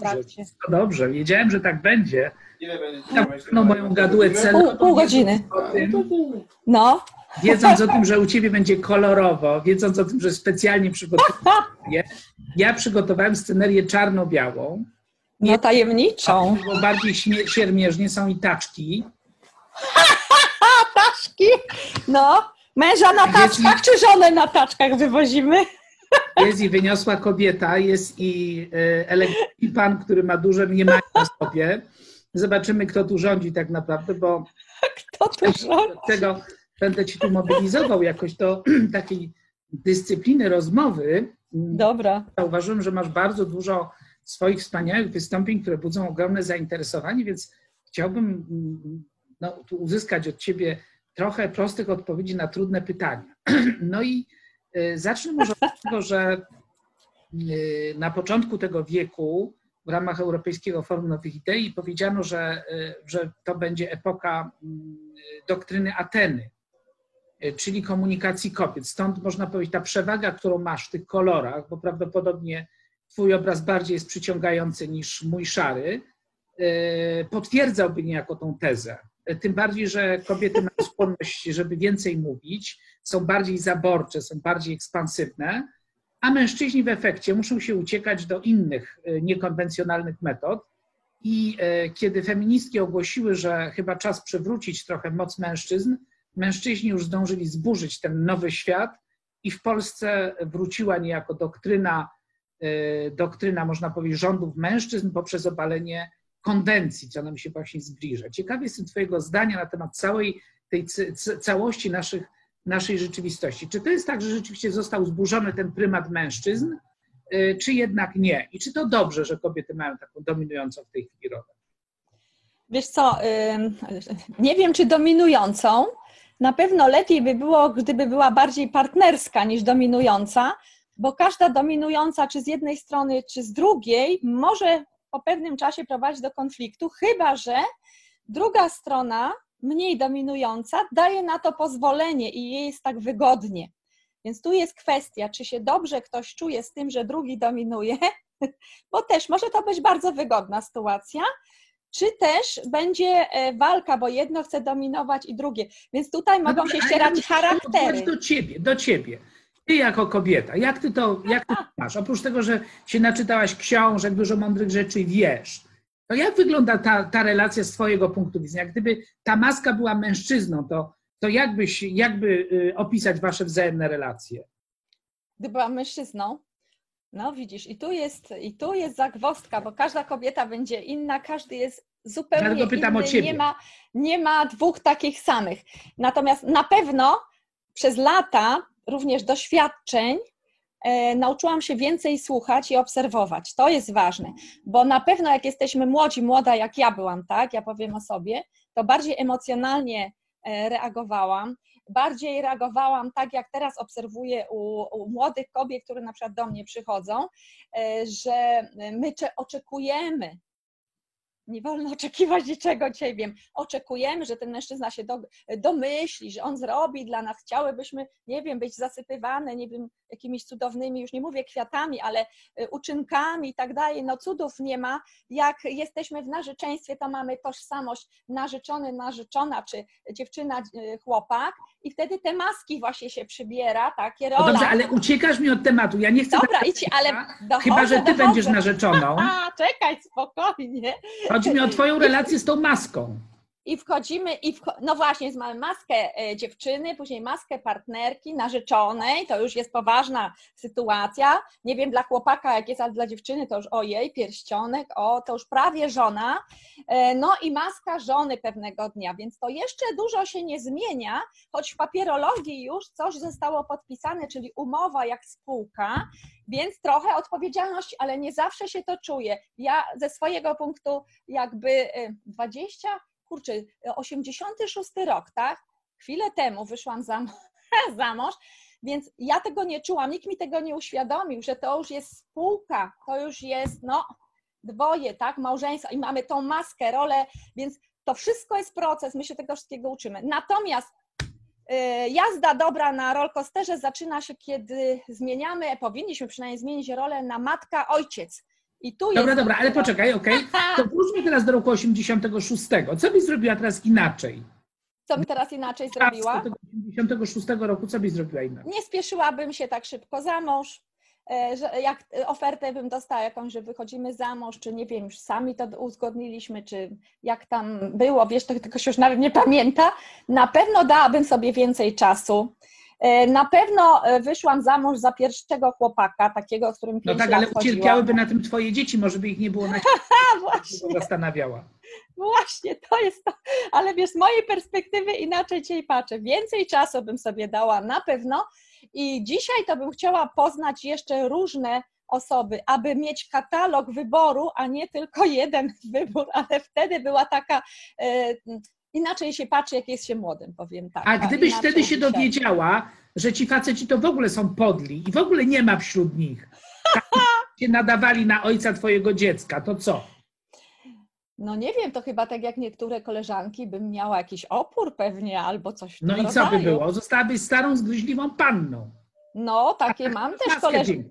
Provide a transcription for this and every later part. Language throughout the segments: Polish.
trakcie. Wszystko dobrze, wiedziałem, że tak będzie. Ile będzie No, moją gadułę Pół, celową. pół godziny. Tym, No, wiedząc o tym, że u ciebie będzie kolorowo, wiedząc o tym, że specjalnie przygotowuję, ja przygotowałem scenerię czarno-białą. no tajemniczą. Bo bardziej siermierznie są i taczki. Taczki. No, męża na taczkach, czy żonę na taczkach wywozimy? Jest i wyniosła kobieta, jest i e, elektryczny pan, który ma duże mniemanie na sobie. Zobaczymy, kto tu rządzi tak naprawdę, bo Kto tu rządzi? tego będę ci tu mobilizował jakoś do takiej dyscypliny rozmowy. Dobra. Zauważyłem, że masz bardzo dużo swoich wspaniałych wystąpień, które budzą ogromne zainteresowanie, więc chciałbym mm, no, tu uzyskać od ciebie trochę prostych odpowiedzi na trudne pytania. No i zacznę może od tego, że y, na początku tego wieku w ramach Europejskiego Forum Nowych Idei powiedziano, że, y, że to będzie epoka mm, doktryny Ateny, y, czyli komunikacji kobiet. Stąd można powiedzieć, ta przewaga, którą masz w tych kolorach, bo prawdopodobnie twój obraz bardziej jest przyciągający niż mój szary, y, potwierdzałby niejako tą tezę. Tym bardziej, że kobiety mają skłonność, żeby więcej mówić, są bardziej zaborcze, są bardziej ekspansywne, a mężczyźni w efekcie muszą się uciekać do innych y, niekonwencjonalnych metod. I y, kiedy feministki ogłosiły, że chyba czas przywrócić trochę moc mężczyzn, mężczyźni już zdążyli zburzyć ten nowy świat i w Polsce wróciła niejako doktryna, y, doktryna można powiedzieć, rządów mężczyzn poprzez obalenie konwencji, co nam się właśnie zbliża. Ciekawy jestem Twojego zdania na temat całej tej całości naszych, naszej rzeczywistości. Czy to jest tak, że rzeczywiście został zburzony ten prymat mężczyzn, y, czy jednak nie? I czy to dobrze, że kobiety mają taką dominującą w tej chwili rolę? Wiesz co, nie wiem czy dominującą. Na pewno lepiej by było, gdyby była bardziej partnerska niż dominująca, bo każda dominująca, czy z jednej strony, czy z drugiej, może po pewnym czasie prowadzić do konfliktu, chyba że druga strona, mniej dominująca, daje na to pozwolenie i jej jest tak wygodnie. Więc tu jest kwestia, czy się dobrze ktoś czuje z tym, że drugi dominuje, bo też może to być bardzo wygodna sytuacja, czy też będzie e, walka, bo jedno chce dominować i drugie. Więc tutaj mogą No się ścierać ja charaktery. Do ciebie, do ciebie. Ty jako kobieta, jak ty to, jak ty to masz? Oprócz tego, że się naczytałaś książek, dużo mądrych rzeczy wiesz, to jak wygląda ta, ta relacja z twojego punktu widzenia? Gdyby ta maska była mężczyzną, to, to jakbyś, jakby y, opisać wasze wzajemne relacje? Gdy byłam mężczyzną, no widzisz, i tu jest, i tu jest zagwozdka, bo każda kobieta będzie inna, każdy jest zupełnie Dlatego pytam inny, o ciebie. Nie, ma, nie ma dwóch takich samych. Natomiast na pewno przez lata również doświadczeń e, nauczyłam się więcej słuchać i obserwować. To jest ważne, bo na pewno jak jesteśmy młodzi, młoda jak ja byłam, tak, ja powiem o sobie, to bardziej emocjonalnie e, reagowałam, bardziej reagowałam tak, jak teraz obserwuję u, u młodych kobiet, które na przykład do mnie przychodzą, e, że my cze- oczekujemy, nie wolno oczekiwać niczego od ciebie. Oczekujemy, że ten mężczyzna się do, domyśli, że on zrobi dla nas. Chciałybyśmy, nie wiem, być zasypywane, nie wiem, jakimiś cudownymi, już nie mówię kwiatami, ale y, uczynkami i tak dalej. No cudów nie ma. Jak jesteśmy w narzeczeństwie, to mamy tożsamość narzeczony, narzeczona, czy dziewczyna, y, chłopak i wtedy te maski właśnie się przybiera, takie No rola. dobrze, ale uciekasz mi od tematu. Ja nie chcę. Dobra, tak- idź, ale dochodzę, Chyba, że ty dochodzę. będziesz narzeczoną. A, czekaj, spokojnie. Chodzi mi o twoją relację z tą maską. I wchodzimy, i wcho- no właśnie, mamy maskę e, dziewczyny, później maskę partnerki, narzeczonej, to już jest poważna sytuacja. Nie wiem dla chłopaka, jak jest, ale dla dziewczyny to już ojej, pierścionek, o, to już prawie żona. E, No i maska żony pewnego dnia, więc to jeszcze dużo się nie zmienia, choć w papierologii już coś zostało podpisane, czyli umowa jak spółka, więc trochę odpowiedzialności, ale nie zawsze się to czuje. Ja ze swojego punktu jakby e, 20, kurczę, 86 rok, tak? Chwilę temu wyszłam za, za mąż, więc ja tego nie czułam, nikt mi tego nie uświadomił, że to już jest spółka, to już jest, no, dwoje, tak, małżeństwo i mamy tą maskę, rolę, więc to wszystko jest proces, my się tego wszystkiego uczymy. Natomiast y, jazda dobra na rollercoasterze zaczyna się, kiedy zmieniamy, powinniśmy przynajmniej zmienić rolę na matka, ojciec. I tu Dobra, dobra, ale poczekaj, okej. To wróćmy teraz do roku 86. Co byś zrobiła teraz inaczej? Co bym teraz inaczej zrobiła? tego 86 roku, co byś zrobiła inaczej? Nie spieszyłabym się tak szybko za mąż. e, Że jak ofertę bym dostała jakąś, że wychodzimy za mąż, czy nie wiem, już sami to uzgodniliśmy, czy jak tam było, wiesz, to się już nawet nie pamięta. Na pewno dałabym sobie więcej czasu. E, Na pewno e, wyszłam za mąż za pierwszego chłopaka, takiego, z którym No tak, ale ucierpiałyby na tym twoje dzieci, może by ich nie było na właśnie. zastanawiała. Właśnie, to jest to. Ale wiesz, z mojej perspektywy inaczej dzisiaj patrzę. Więcej czasu bym sobie dała na pewno i dzisiaj to bym chciała poznać jeszcze różne osoby, aby mieć katalog wyboru, a nie tylko jeden wybór, ale wtedy była taka. Inaczej się patrzy, jak jest się młodym, powiem tak. A gdybyś wtedy się dowiedziała, że ci faceci to w ogóle są podli i w ogóle nie ma wśród nich, tak się nadawali na ojca twojego dziecka, to co? No nie wiem, to chyba tak jak niektóre koleżanki bym miała jakiś opór pewnie albo coś No i co by rodzaju. było? Zostałabyś starą, zgryźliwą panną. No, takie mam też koleżanki.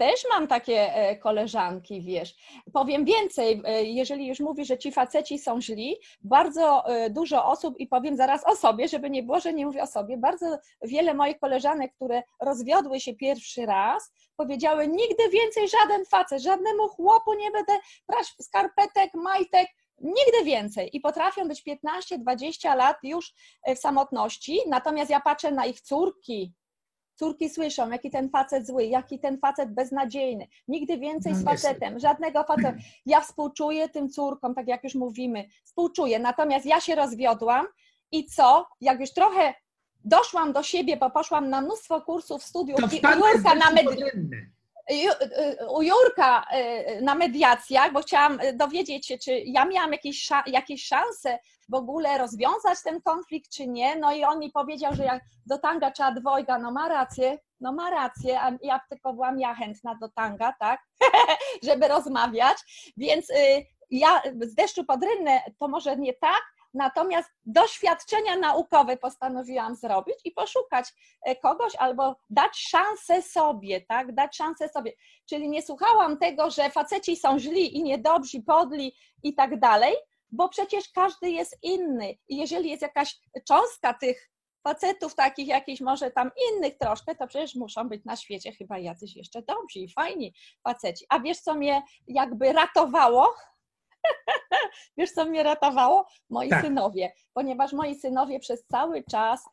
Też mam takie e, koleżanki, wiesz. Powiem więcej, e, jeżeli już mówisz, że ci faceci są źli, bardzo e, dużo osób, i powiem zaraz o sobie, żeby nie było, że nie mówię o sobie, bardzo wiele moich koleżanek, które rozwiodły się pierwszy raz, powiedziały, nigdy więcej żaden facet, żadnemu chłopu nie będę brać skarpetek, majtek, nigdy więcej. I potrafią być 15-20 lat już w samotności, natomiast ja patrzę na ich córki, Córki słyszą, jaki ten facet zły, jaki ten facet beznadziejny. Nigdy więcej z No facetem, żadnego faceta. Ja współczuję tym córkom, tak jak już mówimy, współczuję. Natomiast ja się rozwiodłam i co? Jak już trochę doszłam do siebie, bo poszłam na mnóstwo kursów, studiów To i Jurka, na w Ju- y, u Jurka y, na mediacjach, bo chciałam y, dowiedzieć się, czy ja miałam jakieś, jakieś szanse w ogóle rozwiązać ten konflikt, czy nie. No i on mi powiedział, że jak do tanga trzeba dwojga, no ma rację, no ma rację, a ja tylko byłam ja chętna do tanga, tak, żeby rozmawiać, więc y, ja z deszczu pod rynnę to może nie tak, natomiast doświadczenia naukowe postanowiłam zrobić i poszukać e, kogoś albo dać szansę sobie, tak, dać szansę sobie. Czyli nie słuchałam tego, że faceci są źli i niedobrzy, podli i tak dalej, bo przecież każdy jest inny i jeżeli jest jakaś cząstka tych facetów takich jakichś może tam innych troszkę, to przecież muszą być na świecie chyba jacyś jeszcze dobrzy i fajni faceci. A wiesz, co mnie jakby ratowało? wiesz, co mnie ratowało? Moi Tak. synowie, ponieważ moi synowie przez cały czas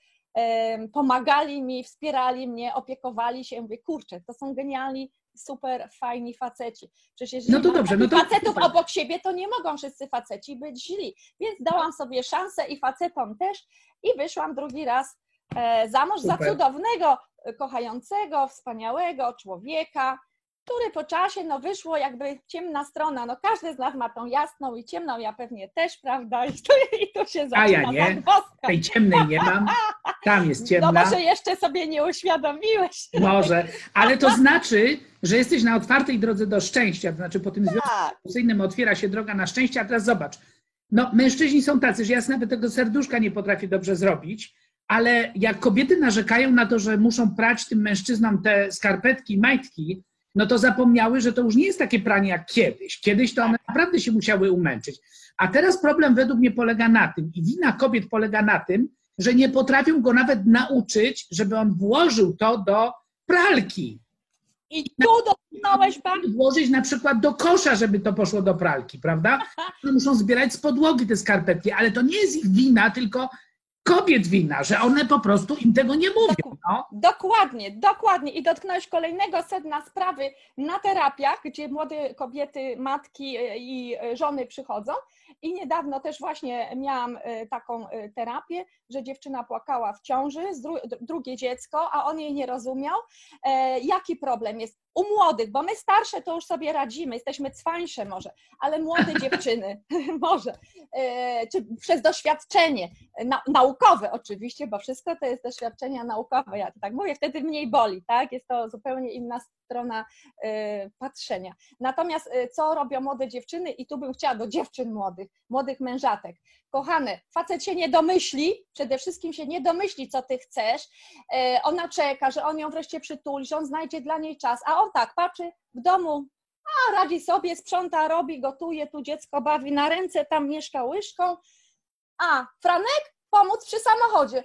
pomagali mi, wspierali mnie, opiekowali się. Mówię, kurczę, to są genialni, super fajni faceci. Przecież jeżeli No to dobrze, no to- facetów super. obok siebie, to nie mogą wszyscy faceci być źli. Więc dałam sobie szansę i facetom też i wyszłam drugi raz e, za mąż za Super. cudownego, e, kochającego, wspaniałego człowieka, który po czasie, no wyszło jakby ciemna strona, no każdy z nas ma tą jasną i ciemną, ja pewnie też, prawda, i tu, i tu się zaczyna A ja nie. zagwozdka. Tej ciemnej nie mam. Tam jest No ciemna. może jeszcze sobie nie uświadomiłeś. Może, ale to znaczy, że jesteś na otwartej drodze do szczęścia. To znaczy, po tym związku Tak, seksualnym otwiera się droga na szczęście, a teraz zobacz. No, mężczyźni są tacy, że ja nawet tego serduszka nie potrafię dobrze zrobić, ale jak kobiety narzekają na to, że muszą prać tym mężczyznom te skarpetki majtki, no to zapomniały, że to już nie jest takie pranie jak kiedyś. Kiedyś to one naprawdę się musiały umęczyć. A teraz problem według mnie polega na tym, i wina kobiet polega na tym, że nie potrafią go nawet nauczyć, żeby on włożył to do pralki. i tu dotknąłeś pan. Włożyć na przykład do kosza, żeby to poszło do pralki, prawda? Muszą zbierać z podłogi te skarpetki, ale to nie jest ich wina, tylko kobiet wina, że one po prostu im tego nie mówią. No. Dokładnie, dokładnie. I dotknąłeś kolejnego sedna sprawy na terapiach, gdzie młode kobiety, matki e, i e, żony przychodzą. I niedawno też właśnie miałam e, taką e, terapię, że dziewczyna płakała w ciąży, drugie dziecko, a on jej nie rozumiał. E, Jaki problem jest? U młodych, bo my starsze to już sobie radzimy, jesteśmy cwańsze może, ale młode dziewczyny może, czy przez doświadczenie, na, naukowe oczywiście, bo wszystko to jest doświadczenia naukowe, ja to tak mówię, wtedy mniej boli, tak? Jest to zupełnie inna strona patrzenia. Natomiast co robią młode dziewczyny i tu bym chciała do dziewczyn młodych, młodych mężatek. Kochane, facet się nie domyśli, przede wszystkim się nie domyśli, co ty chcesz. E, ona czeka, że on ją wreszcie przytuli, że on znajdzie dla niej czas, a on tak patrzy w domu, a radzi sobie, sprząta, robi, gotuje, tu dziecko bawi na ręce, tam mieszka łyżką. A Franek pomóc przy samochodzie.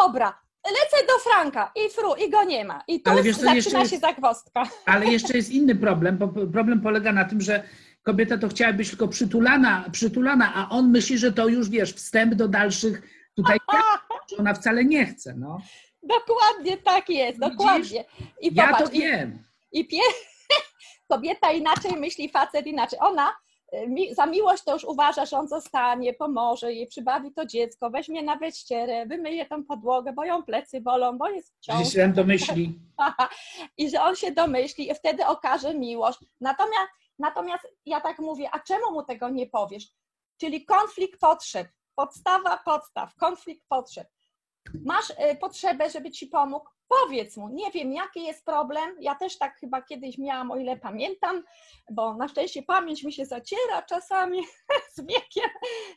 Dobra, lecę do Franka i fru, i go nie ma. I tu Ale wiesz, zaczyna jeszcze się jest- zagwozdka. Ale jeszcze jest inny problem, bo problem polega na tym, że kobieta to chciała być tylko przytulana, przytulana, a on myśli, że to już wiesz, wstęp do dalszych tutaj, że ona wcale nie chce. No. Dokładnie tak jest, dokładnie. I Ja popatrz, to i, wiem. i pie... kobieta inaczej myśli, facet inaczej. Ona y, za miłość to już uważa, że on zostanie, pomoże jej, przybawi to dziecko, weźmie na wyścierę, wymyje tą podłogę, bo ją plecy bolą, bo jest w. Że się domyśli. I że on się domyśli i wtedy okaże miłość. Natomiast, natomiast ja tak mówię, a czemu mu tego nie powiesz? Czyli konflikt potrzeb, podstawa podstaw, konflikt potrzeb. Masz y, potrzebę, żeby ci pomógł? Powiedz mu, nie wiem, jaki jest problem. Ja też tak chyba kiedyś miałam, o ile pamiętam, bo na szczęście pamięć mi się zaciera czasami z wiekiem.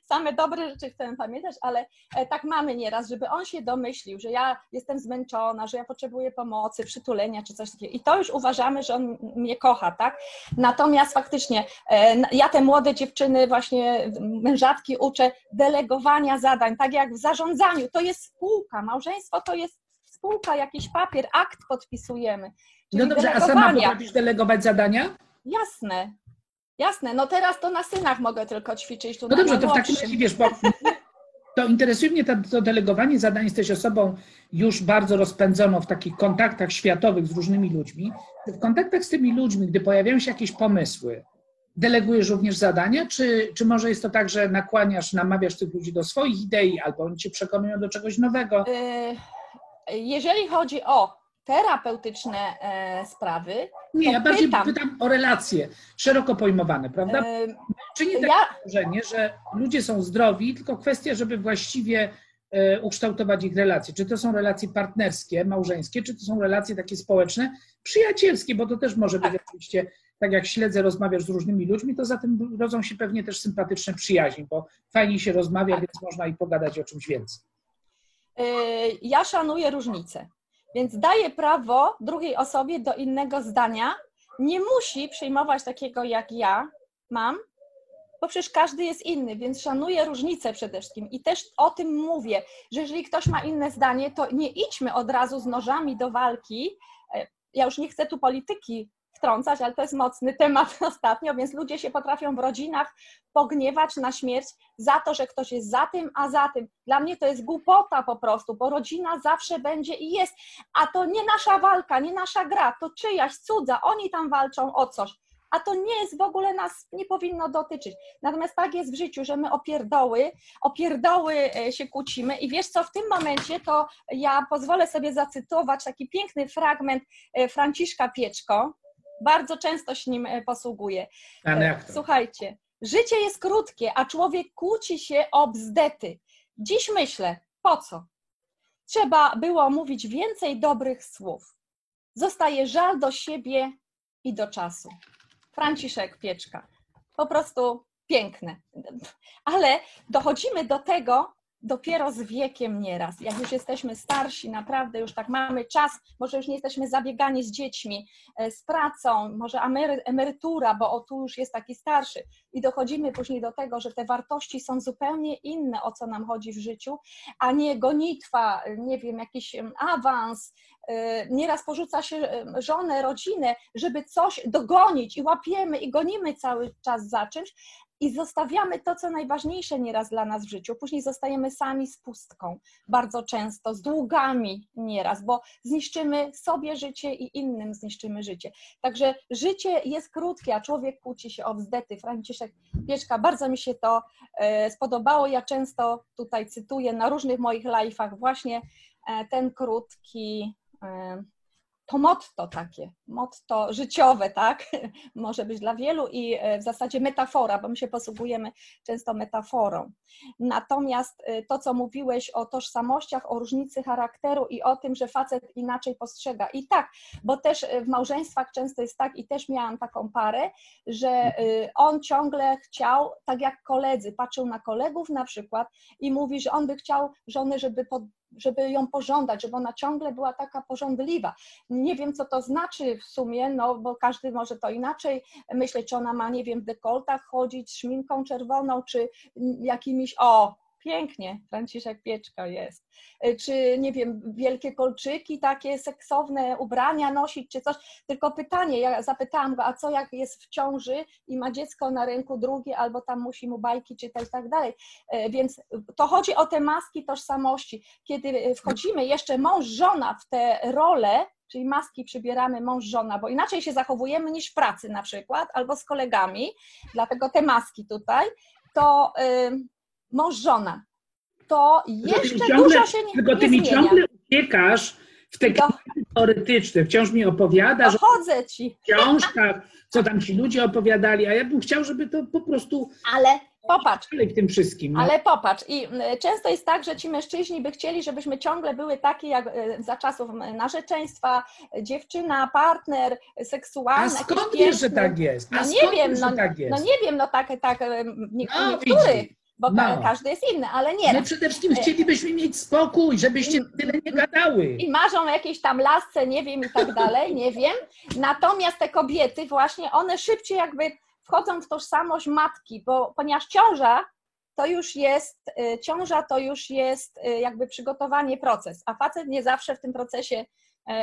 Same dobre rzeczy chcę pamiętać, ale e, tak mamy nieraz, żeby on się domyślił, że ja jestem zmęczona, że ja potrzebuję pomocy, przytulenia czy coś takiego. I to już uważamy, że on mnie kocha, tak? Natomiast faktycznie e, ja te młode dziewczyny, właśnie mężatki uczę delegowania zadań, tak jak w zarządzaniu. To jest spółka, małżeństwo to jest spółka, jakiś papier, akt podpisujemy. No dobrze, a sama potrafisz delegować zadania? Jasne, jasne. No teraz to na synach mogę tylko ćwiczyć. Tu No dobrze, to w takim razie wiesz, bo to interesuje mnie to, to delegowanie zadań. Jesteś osobą już bardzo rozpędzoną w takich kontaktach światowych z różnymi ludźmi. W kontaktach z tymi ludźmi, gdy pojawiają się jakieś pomysły, delegujesz również zadania, czy, czy może jest to tak, że nakłaniasz, namawiasz tych ludzi do swoich idei, albo oni cię przekonują do czegoś nowego? Y, Jeżeli chodzi o terapeutyczne e, sprawy, Nie, ja bardziej pytam. pytam o relacje, szeroko pojmowane, prawda? e, Czy nie takie ja, wrażenie, że ludzie są zdrowi, tylko kwestia, żeby właściwie e, ukształtować ich relacje. Czy to są relacje partnerskie, małżeńskie, czy to są relacje takie społeczne, przyjacielskie, bo to też może być oczywiście, tak jak śledzę, rozmawiasz z różnymi ludźmi, to za tym rodzą się pewnie też sympatyczne przyjaźnie, bo fajnie się rozmawia, Tak. więc można i pogadać o czymś więcej. E, ja szanuję różnice, więc daję prawo drugiej osobie do innego zdania. Nie musi przyjmować takiego, jak ja mam, bo przecież każdy jest inny, więc szanuję różnice przede wszystkim. I też o tym mówię, że jeżeli ktoś ma inne zdanie, to nie idźmy od razu z nożami do walki. E, Ja już nie chcę tu polityki wtrącać, ale to jest mocny temat ostatnio, więc ludzie się potrafią w rodzinach pogniewać na śmierć za to, że ktoś jest za tym, a za tym. Dla mnie to jest głupota po prostu, bo rodzina zawsze będzie i jest, a to nie nasza walka, nie nasza gra, to czyjaś cudza, oni tam walczą o coś, a to nie jest w ogóle nas, nie powinno dotyczyć. Natomiast tak jest w życiu, że my opierdoły, opierdoły e, się kłócimy i wiesz co, w tym momencie to ja pozwolę sobie zacytować taki piękny fragment e, Franciszka Pieczko, bardzo często się nim e, posługuję. Ale jak to? Słuchajcie, życie jest krótkie, a człowiek kłóci się o bzdety. Dziś myślę, po co? Trzeba było mówić więcej dobrych słów. Zostaje żal do siebie i do czasu. Franciszek Pieczka. Po prostu piękne. Ale dochodzimy do tego dopiero z wiekiem nieraz. Jak już jesteśmy starsi, naprawdę już tak mamy czas, może już nie jesteśmy zabiegani z dziećmi, e, z pracą, może emery- emerytura, bo o tu już jest taki starszy. I dochodzimy później do tego, że te wartości są zupełnie inne, o co nam chodzi w życiu, a nie gonitwa, nie wiem, jakiś awans. e, Nieraz porzuca się żonę, rodzinę, żeby coś dogonić i łapiemy i gonimy cały czas za czymś i zostawiamy to, co najważniejsze nieraz dla nas w życiu. Później zostajemy sami z pustką, bardzo często, z długami nieraz, bo zniszczymy sobie życie i innym zniszczymy życie. Także życie jest krótkie, a człowiek kłóci się o wzdety. Franciszek Pieczka, bardzo mi się to e, spodobało. Ja często tutaj cytuję na różnych moich live'ach właśnie e, ten krótki e, to motto takie, motto życiowe, tak? Może być dla wielu i e, w zasadzie metafora, bo my się posługujemy często metaforą. Natomiast e, to, co mówiłeś o tożsamościach, o różnicy charakteru i o tym, że facet inaczej postrzega. I tak, bo też e, w małżeństwach często jest tak, i też miałam taką parę, że on ciągle chciał, tak jak koledzy, patrzył na kolegów na przykład i mówi, że on by chciał żony, żeby pod żeby ją pożądać, żeby ona ciągle była taka pożądliwa. Nie wiem, co to znaczy w sumie, no bo każdy może to inaczej myśleć, czy ona ma, nie wiem, w dekoltach chodzić, szminką czerwoną, czy jakimiś, o, pięknie, Franciszek Pieczka jest. E, czy, nie wiem, wielkie kolczyki, takie seksowne ubrania nosić, czy coś. Tylko pytanie, ja zapytałam go, a co jak jest w ciąży i ma dziecko na ręku drugie, albo tam musi mu bajki czytać i tak dalej. E, więc to chodzi o te maski tożsamości. Kiedy wchodzimy jeszcze mąż, żona w te role, czyli maski przybieramy mąż, żona, bo inaczej się zachowujemy niż w pracy na przykład, albo z kolegami, dlatego te maski tutaj, to mąż, żona, to jeszcze ciągle, dużo się nie Tylko ty nie mi ciągle uciekasz w te Do... teoretyczne. Wciąż mi opowiadasz Dochodzę ci. o książkach, co tam ci ludzie opowiadali, a ja bym chciał, żeby to po prostu... Ale popatrz. W tym wszystkim. No. Ale popatrz. I często jest tak, że ci mężczyźni by chcieli, żebyśmy ciągle były takie jak e, za czasów narzeczeństwa, dziewczyna, partner, seksualny. A skąd wiesz, że tak jest? A no nie wiem, no, tak jest? no nie wiem, no tak, tak nie, no, niektórych bo no. każdy jest inny, ale nie. My przede wszystkim chcielibyśmy mieć spokój, żebyście tyle nie gadały. I marzą jakieś tam lasce, nie wiem i tak dalej, nie wiem. Natomiast te kobiety właśnie, one szybciej jakby wchodzą w tożsamość matki, bo ponieważ ciąża to już jest, y, ciąża to już jest y, jakby przygotowanie proces, a facet nie zawsze w tym procesie E,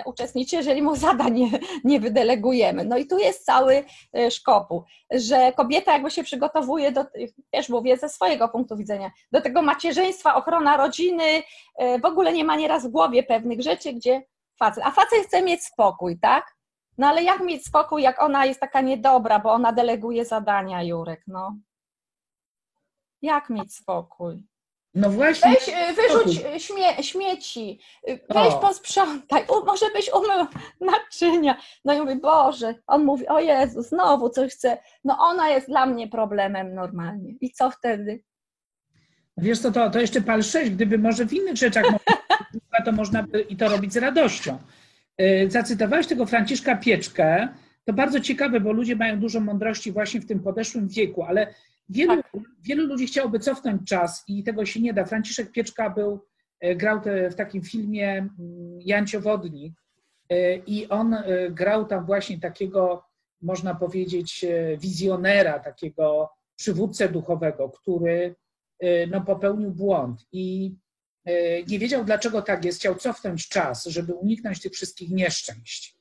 uczestniczy, jeżeli mu zadań nie, nie wydelegujemy. No i tu jest cały e, szkopu, że kobieta jakby się przygotowuje do, też mówię ze swojego punktu widzenia, do tego macierzyństwa, ochrona rodziny, e, w ogóle nie ma nieraz w głowie pewnych rzeczy, gdzie facet, a facet chce mieć spokój, tak? No ale jak mieć spokój, jak ona jest taka niedobra, bo ona deleguje zadania, Jurek, no. Jak mieć spokój? No właśnie. Weź, y, wyrzuć y, śmie śmieci, y, weź o. posprzątaj, U, może byś umył naczynia. No i mówi, Boże, on mówi, o Jezu, znowu coś chce. No ona jest dla mnie problemem normalnie. I co wtedy? Wiesz co, to, to jeszcze pal 6, gdyby może w innych rzeczach to można by i to robić z radością. Zacytowałeś tego Franciszka Pieczkę, to bardzo ciekawe, bo ludzie mają dużo mądrości właśnie w tym podeszłym wieku, ale Wielu, tak. wielu ludzi chciałoby cofnąć czas i tego się nie da. Franciszek Pieczka był, e, grał w takim filmie mm, Jancio Wodnik e, i on e, grał tam właśnie takiego, można powiedzieć, wizjonera, takiego przywódcę duchowego, który no, popełnił błąd i nie wiedział, dlaczego tak jest. Chciał cofnąć czas, żeby uniknąć tych wszystkich nieszczęść.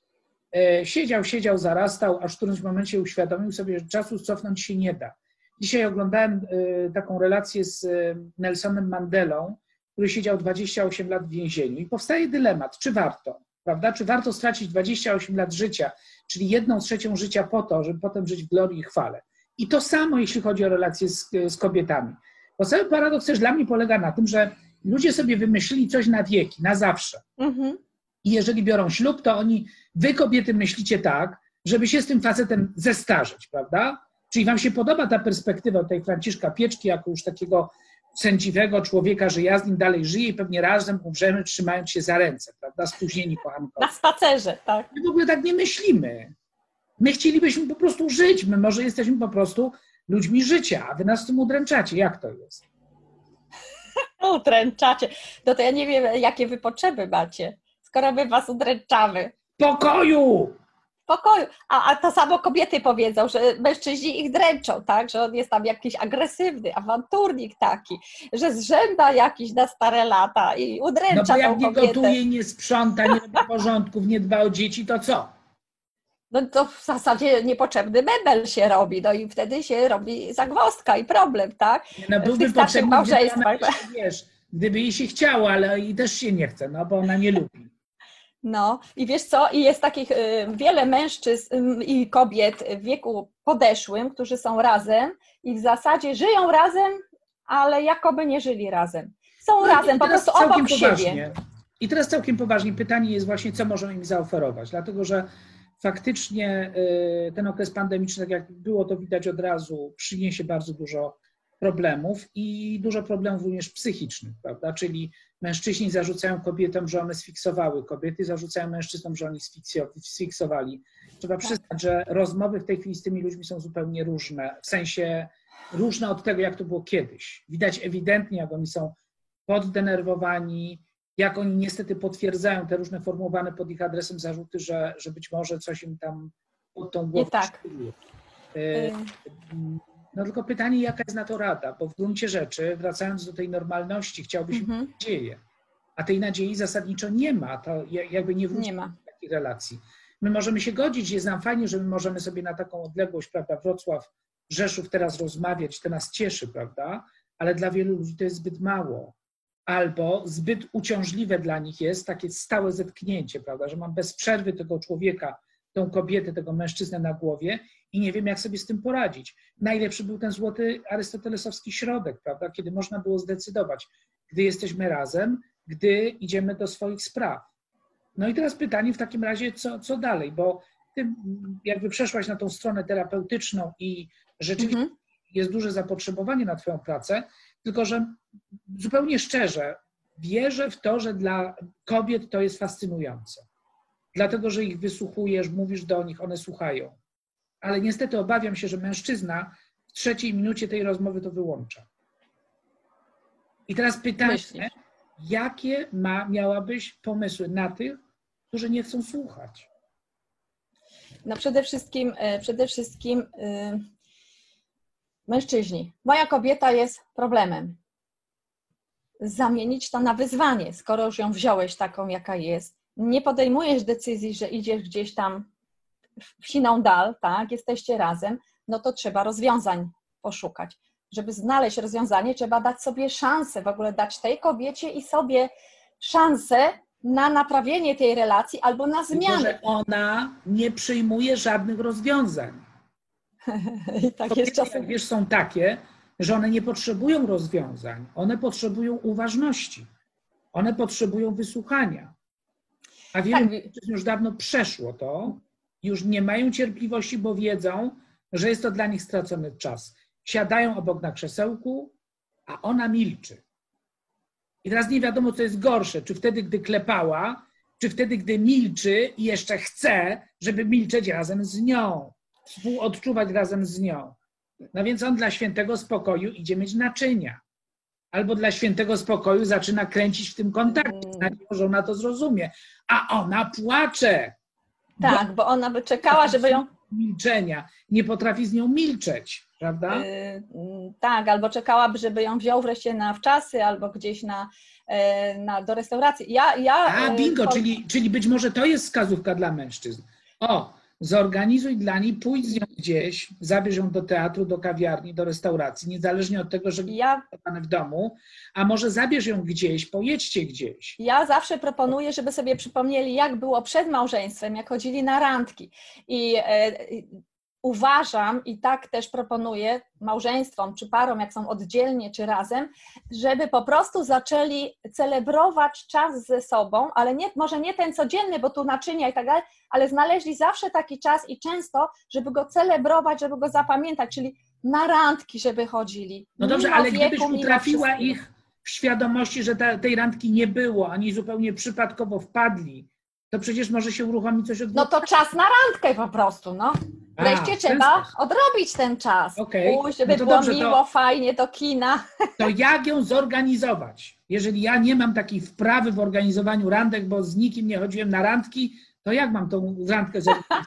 Siedział, siedział, zarastał, aż w którymś momencie uświadomił sobie, że czasu cofnąć się nie da Dzisiaj oglądałem y, taką relację z y, Nelsonem Mandelą, który siedział 28 lat w więzieniu i powstaje dylemat, czy warto, prawda? Czy warto stracić 28 lat życia, czyli jedną trzecią życia po to, żeby potem żyć w glorii i chwale. I to samo, jeśli chodzi o relacje z, z kobietami. Bo cały paradoks też dla mnie polega na tym, że ludzie sobie wymyślili coś na wieki, na zawsze. Mhm. I jeżeli biorą ślub, to oni, wy kobiety myślicie tak, żeby się z tym facetem zestarzeć, prawda? Czyli Wam się podoba ta perspektywa tej Franciszka Pieczki jako już takiego sędziwego człowieka, że ja z nim dalej żyję i pewnie razem umrzemy, trzymając się za ręce, prawda? Spóźnieni kochankowie. Na spacerze, tak. My w ogóle tak nie myślimy. My chcielibyśmy po prostu żyć. My może jesteśmy po prostu ludźmi życia, a Wy nas tym udręczacie. Jak to jest? udręczacie. No to ja nie wiem, jakie Wy potrzeby macie, skoro my Was udręczamy. Pokoju! Pokoju. A, a to samo kobiety powiedzą, że mężczyźni ich dręczą, tak? Że on jest tam jakiś agresywny, awanturnik taki, że zrzęda jakiś na stare lata i udręcza No bo jak nie gotuje, nie sprząta, nie robi porządków, nie dba o dzieci, to co? No to w zasadzie niepotrzebny mebel się robi, no i wtedy się robi zagwozdka i problem, tak? No byłby potrzebny, gdyby, wiesz, gdyby jej się chciało, ale i też się nie chce, no bo ona nie lubi. No i wiesz co, i jest takich y, wiele mężczyzn i kobiet w wieku podeszłym, którzy są razem i w zasadzie żyją razem, ale jakoby nie żyli razem. Są no razem, po prostu obok poważnie. siebie. I teraz całkiem poważnie pytanie jest właśnie, co możemy im zaoferować, dlatego że faktycznie y, ten okres pandemiczny, tak jak było to widać od razu, przyniesie bardzo dużo problemów i dużo problemów również psychicznych, prawda? Czyli mężczyźni zarzucają kobietom, że one sfiksowały, kobiety zarzucają mężczyznom, że oni sfiksowali. Trzeba tak. przyznać, że rozmowy w tej chwili z tymi ludźmi są zupełnie różne, w sensie różne od tego, jak to było kiedyś. Widać ewidentnie, jak oni są poddenerwowani, jak oni niestety potwierdzają te różne formułowane pod ich adresem zarzuty, że, że być może coś im tam pod tą głową Nie tak. E, no tylko pytanie, jaka jest na to rada, bo w gruncie rzeczy, wracając do tej normalności, chciałbyś mhm. mieć nadzieję, a tej nadziei zasadniczo nie ma, to jakby nie wróci do takiej relacji. My możemy się godzić, jest nam fajnie, że my możemy sobie na taką odległość, prawda, Wrocław, Rzeszów teraz rozmawiać, to nas cieszy, prawda, ale dla wielu ludzi to jest zbyt mało. Albo zbyt uciążliwe dla nich jest takie stałe zetknięcie, prawda, że mam bez przerwy tego człowieka, tą kobietę, tego mężczyznę na głowie i nie wiem, jak sobie z tym poradzić. Najlepszy był ten złoty arystotelesowski środek, prawda, kiedy można było zdecydować, gdy jesteśmy razem, gdy idziemy do swoich spraw. No i teraz pytanie w takim razie, co, co dalej, bo ty jakby przeszłaś na tą stronę terapeutyczną i rzeczywiście mhm. jest duże zapotrzebowanie na Twoją pracę, tylko że zupełnie szczerze wierzę w to, że dla kobiet to jest fascynujące. Dlatego, że ich wysłuchujesz, mówisz do nich, one słuchają. Ale niestety obawiam się, że mężczyzna w trzeciej minucie tej rozmowy to wyłącza. I teraz pytanie, Myślisz? jakie ma, miałabyś pomysły na tych, którzy nie chcą słuchać? No przede wszystkim, e, przede wszystkim yy, mężczyźni. Moja kobieta jest problemem. Zamienić to na wyzwanie, skoro już ją wziąłeś taką, jaka jest. Nie podejmujesz decyzji, że idziesz gdzieś tam w siną dal, tak, jesteście razem, no to trzeba rozwiązań poszukać. Żeby znaleźć rozwiązanie, trzeba dać sobie szansę, w ogóle dać tej kobiecie i sobie szansę na naprawienie tej relacji albo na zmianę. Tylko, że ona nie przyjmuje żadnych rozwiązań. I tak jest czasem. Wiesz, są takie, że one nie potrzebują rozwiązań, one potrzebują uważności, one potrzebują wysłuchania. A wielu tak. już dawno przeszło to, już nie mają cierpliwości, bo wiedzą, że jest to dla nich stracony czas. Siadają obok na krzesełku, a ona milczy. I teraz nie wiadomo, co jest gorsze, czy wtedy, gdy klepała, czy wtedy, gdy milczy i jeszcze chce, żeby milczeć razem z nią, współodczuwać razem z nią. No więc on dla świętego spokoju idzie mieć naczynia. Albo dla świętego spokoju zaczyna kręcić w tym kontakcie, mm. że ona to zrozumie. A ona płacze. Tak, bo, bo ona by czekała, żeby ją. Milczenia. Nie potrafi z nią milczeć prawda? Yy, tak, albo czekałaby, żeby ją wziął wreszcie na wczasy, albo gdzieś na, e, na, do restauracji. Ja, ja, A, e, bingo, czyli, czyli być może to jest wskazówka dla mężczyzn. O, zorganizuj dla niej, pójdź z nią gdzieś, zabierz ją do teatru, do kawiarni, do restauracji, niezależnie od tego, że ja w domu, a może zabierz ją gdzieś, pojedźcie gdzieś. Ja zawsze proponuję, żeby sobie przypomnieli, jak było przed małżeństwem, jak chodzili na randki. I e, uważam i tak też proponuję małżeństwom czy parom, jak są oddzielnie czy razem, żeby po prostu zaczęli celebrować czas ze sobą, ale nie, może nie ten codzienny, bo tu naczynia i tak dalej, ale znaleźli zawsze taki czas i często, żeby go celebrować, żeby go zapamiętać, czyli na randki, żeby chodzili. No dobrze, ale wieku, gdybyś utrafiła ich w świadomości, że ta, tej randki nie było, ani zupełnie przypadkowo wpadli, to przecież może się uruchomić coś od No to czas na randkę po prostu, no. Wreszcie A, trzeba odrobić ten czas. Okay. Pójść, żeby no było miło, to, fajnie do kina. To jak ją zorganizować? Jeżeli ja nie mam takiej wprawy w organizowaniu randek, bo z nikim nie chodziłem na randki, to jak mam tą randkę zorganizować?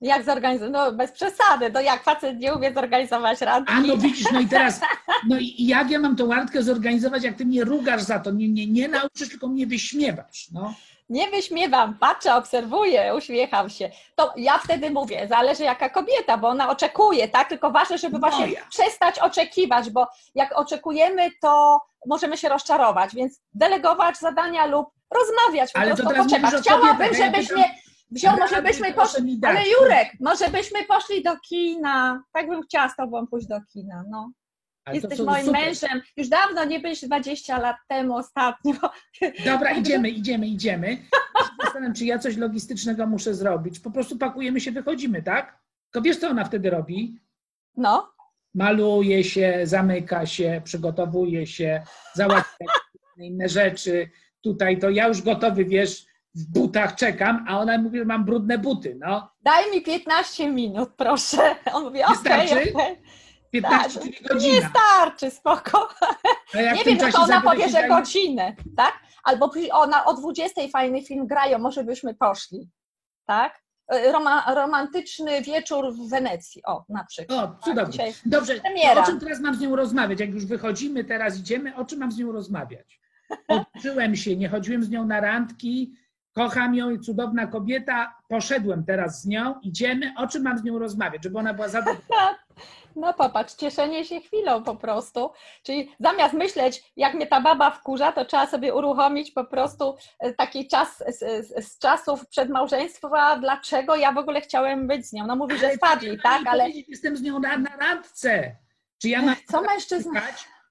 Jak zorganizować? No bez przesady, to jak facet nie umie zorganizować randki. A no widzisz, no i teraz, no i jak ja mam tą randkę zorganizować, jak ty mnie rugasz za to, nie, nie, nie nauczysz, tylko mnie wyśmiewasz, no nie wyśmiewam, patrzę, obserwuję, uśmiecham się. To ja wtedy mówię, zależy jaka kobieta, bo ona oczekuje, tak? Tylko ważne, żeby właśnie Moja. przestać oczekiwać, bo jak oczekujemy, to możemy się rozczarować, więc delegować zadania lub rozmawiać, po Ale prostu. Chciałabym, żebyśmy wziął, może byśmy poszli, ale Jurek, może byśmy poszli do kina. Tak bym chciała z tobą pójść do kina, no. Ale Jesteś moim super. mężem. Już dawno nie byłeś 20 lat temu ostatnio. Dobra, idziemy, idziemy, idziemy. Zastanawiam, czy ja coś logistycznego muszę zrobić. Po prostu pakujemy się, wychodzimy, tak? Tylko wiesz, co ona wtedy robi? No. Maluje się, zamyka się, przygotowuje się, załatwia inne rzeczy. Tutaj to ja już gotowy, wiesz, w butach czekam, a ona mówi, że mam brudne buty, no. Daj mi 15 minut, proszę. On mówi, okej, okay, okay. 15 tak, godzina. Nie starczy, spoko. Nie wiem, tylko ona powie, że godzinę, tak? albo o, na, o 20 fajny film grają, może byśmy poszli, tak? E, Roma, romantyczny wieczór w Wenecji, o, na przykład. O, cudownie. Tak, Dobrze, o czym teraz mam z nią rozmawiać? Jak już wychodzimy, teraz idziemy, o czym mam z nią rozmawiać? Odczułem się, nie chodziłem z nią na randki, kocham ją, cudowna kobieta, poszedłem teraz z nią, idziemy, o czym mam z nią rozmawiać, żeby ona była zadowolona. No popatrz, cieszenie się chwilą po prostu. Czyli zamiast myśleć, jak mnie ta baba wkurza, to trzeba sobie uruchomić po prostu e, taki czas z, z, z czasów przedmałżeństwa, dlaczego ja w ogóle chciałem być z nią. No mówi, że spadli, tak, ale... Jestem z nią na, na randce. Czy ja mam Co mężczyzna...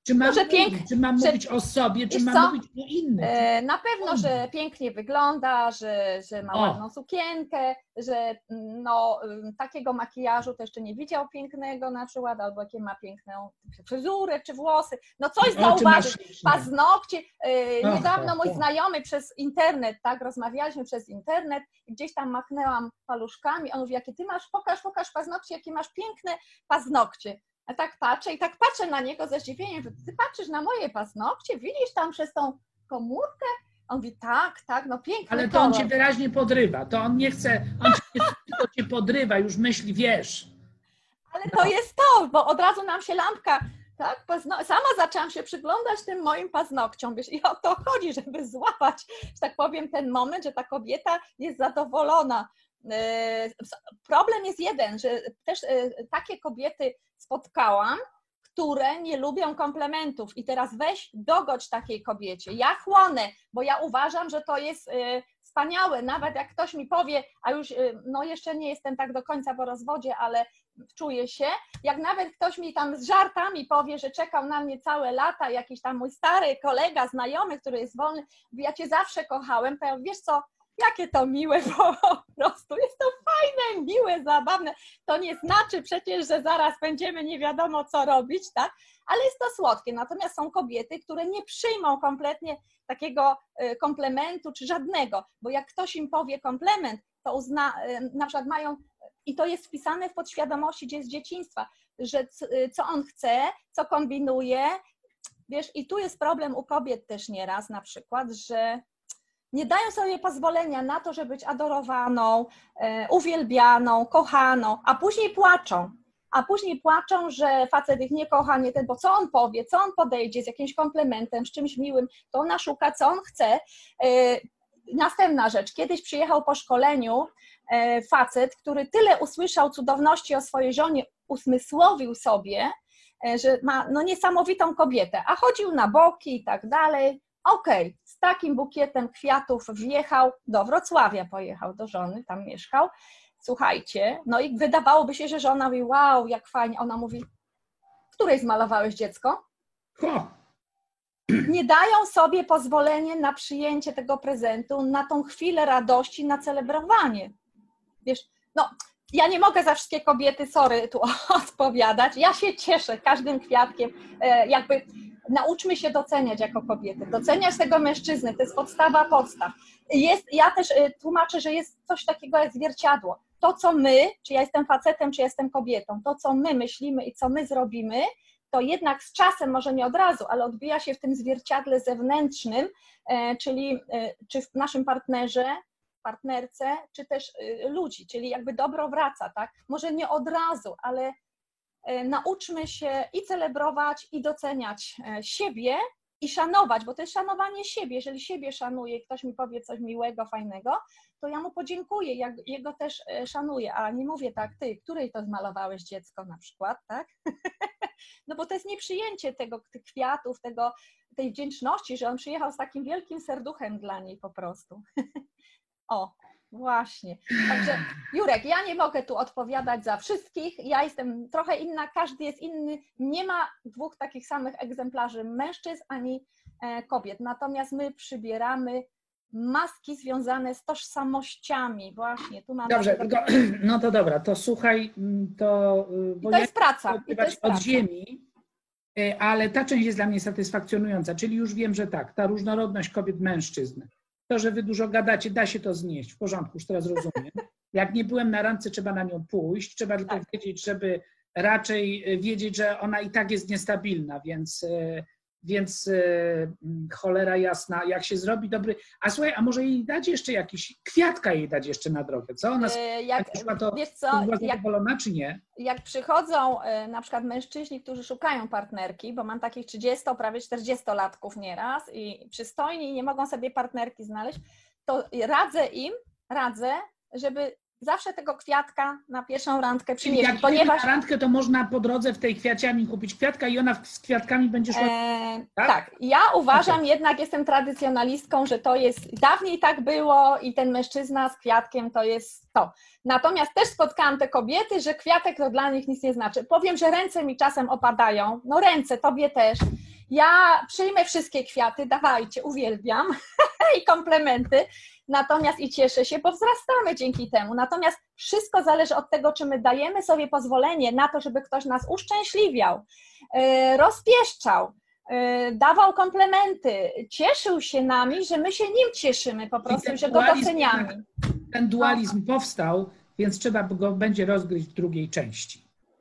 Czy mam, Może mówić, czy mam że, mówić o sobie, czy mam co? mówić o innych? E, na pewno, że pięknie wygląda, że, że ma o. ładną sukienkę, że no, takiego makijażu to jeszcze nie widział pięknego na przykład, albo jakie ma piękną fryzurę czy włosy. No coś zauważyć, paznokcie. E, niedawno mój znajomy przez internet, tak, rozmawialiśmy przez internet, gdzieś tam machnęłam paluszkami, on mówi, jakie ty masz, pokaż, pokaż paznokcie, jakie masz piękne paznokcie. Tak patrzę i tak patrzę na niego ze zdziwieniem, że ty patrzysz na moje paznokcie, widzisz tam przez tą komórkę? On mówi, tak, tak, no pięknie. Ale to on cię wyraźnie podrywa, to on nie chce, on cię, to cię podrywa, już myśli, wiesz. Ale to no. jest to, bo od razu nam się lampka, tak, pazno... sama zaczęłam się przyglądać tym moim paznokciom, wiesz, i o to chodzi, żeby złapać, że tak powiem, ten moment, że ta kobieta jest zadowolona. E, problem jest jeden, że też e, takie kobiety spotkałam, które nie lubią komplementów. I teraz weź dogodź takiej kobiecie. Ja chłonę, bo ja uważam, że to jest e, wspaniałe. Nawet jak ktoś mi powie, a już no jeszcze nie jestem tak do końca po rozwodzie, ale czuję się, jak nawet ktoś mi tam z żartami powie, że czekał na mnie całe lata, jakiś tam mój stary kolega, znajomy, który jest wolny, ja cię zawsze kochałem, to ja, wiesz co, jakie to miłe po prostu. Jest to fajne, miłe, zabawne. To nie znaczy przecież, że zaraz będziemy nie wiadomo co robić, tak? Ale jest to słodkie. Natomiast są kobiety, które nie przyjmą kompletnie takiego y, komplementu czy żadnego, bo jak ktoś im powie komplement, to uzna, y, na przykład mają, i to jest wpisane w podświadomości gdzie z dzieciństwa, że y, co on chce, co kombinuje, wiesz, i tu jest problem u kobiet też nieraz na przykład, że nie dają sobie pozwolenia na to, żeby być adorowaną, e, uwielbianą, kochaną, a później płaczą. A później płaczą, że facet ich nie kocha, nie ten, bo co on powie, co on podejdzie z jakimś komplementem, z czymś miłym, to ona szuka, co on chce. E, następna rzecz. Kiedyś przyjechał po szkoleniu e, facet, który tyle usłyszał cudowności o swojej żonie, usmysłowił sobie, że ma no, niesamowitą kobietę, a chodził na boki i tak dalej. Okej, okay, z takim bukietem kwiatów wjechał do Wrocławia, pojechał do żony, tam mieszkał. Słuchajcie, no i wydawałoby się, że żona mówi, wow, jak fajnie. Ona mówi, której zmalowałeś dziecko? Nie dają sobie pozwolenie na przyjęcie tego prezentu, na tą chwilę radości, na celebrowanie. Wiesz, no, ja nie mogę za wszystkie kobiety, sorry, tu odpowiadać. Ja się cieszę każdym kwiatkiem, e, jakby nauczmy się doceniać jako kobiety, doceniać tego mężczyzny, to jest podstawa podstaw. Jest, ja też y, tłumaczę, że jest coś takiego jak zwierciadło. To, co my, czy ja jestem facetem, czy jestem kobietą, to, co my myślimy i co my zrobimy, to jednak z czasem, może nie od razu, ale odbija się w tym zwierciadle zewnętrznym, e, czyli e, czy w naszym partnerze, partnerce, czy też y, ludzi, czyli jakby dobro wraca, tak? Może nie od razu, ale nauczmy się i celebrować, i doceniać e, siebie, i szanować, bo to jest szanowanie siebie. Jeżeli siebie szanuję, ktoś mi powie coś miłego, fajnego, to ja mu podziękuję, jak jego też e, szanuję, a nie mówię tak, ty, której to zmalowałeś dziecko na przykład, tak? No bo to jest nieprzyjęcie tego, tych kwiatów, tego, tej wdzięczności, że on przyjechał z takim wielkim serduchem dla niej po prostu. O, Właśnie. Także Jurek, ja nie mogę tu odpowiadać za wszystkich. Ja jestem trochę inna, każdy jest inny. Nie ma dwóch takich samych egzemplarzy mężczyzn ani e, kobiet. Natomiast my przybieramy maski związane z tożsamościami. Właśnie, tu mamy. Dobrze, no to dobra, to słuchaj, mm, to. Y, bo I to jest praca. I to jest od praca. ziemi, y, ale ta część jest dla mnie satysfakcjonująca, czyli już wiem, że tak, ta różnorodność kobiet, mężczyzn to, że wy dużo gadacie, da się to znieść. W porządku, już teraz rozumiem. Jak nie byłem na randce, trzeba na nią pójść. Trzeba tylko tak. wiedzieć, żeby raczej wiedzieć, że ona i tak jest niestabilna, więc, e, więc y, cholera jasna, jak się zrobi dobry. A słuchaj, a może jej dać jeszcze jakiś, kwiatka jej dać jeszcze na drogę, co? Ona E, jak, przyszła, to, wiesz co, była jak, zadowolona, czy nie? jak przychodzą e, na przykład mężczyźni, którzy szukają partnerki, bo mam takich 30, prawie 40-latków nieraz i przystojni nie mogą sobie partnerki znaleźć, to radzę im, radzę, żeby zawsze tego kwiatka na pierwszą randkę przynieść, jak ponieważ na randkę, to można po drodze w tej kwiaciarni kupić kwiatka i ona z kwiatkami będzie szła. E, Tak? tak? ja uważam jednak, jestem tradycjonalistką, że to jest, dawniej tak było i ten mężczyzna z kwiatkiem to jest to. Natomiast też spotkałam te kobiety, że kwiatek to dla nich nic nie znaczy. Powiem, że ręce mi czasem opadają, no ręce, tobie też. Ja przyjmę wszystkie kwiaty, dawajcie, uwielbiam i komplementy, natomiast i cieszę się, bo wzrastamy dzięki temu. Natomiast wszystko zależy od tego, czy my dajemy sobie pozwolenie na to, żeby ktoś nas uszczęśliwiał, e, rozpieszczał, e, dawał komplementy, cieszył się nami, że my się nim cieszymy po prostu, że go doceniamy. Ten dualizm powstał, więc trzeba go będzie rozgryźć w drugiej części.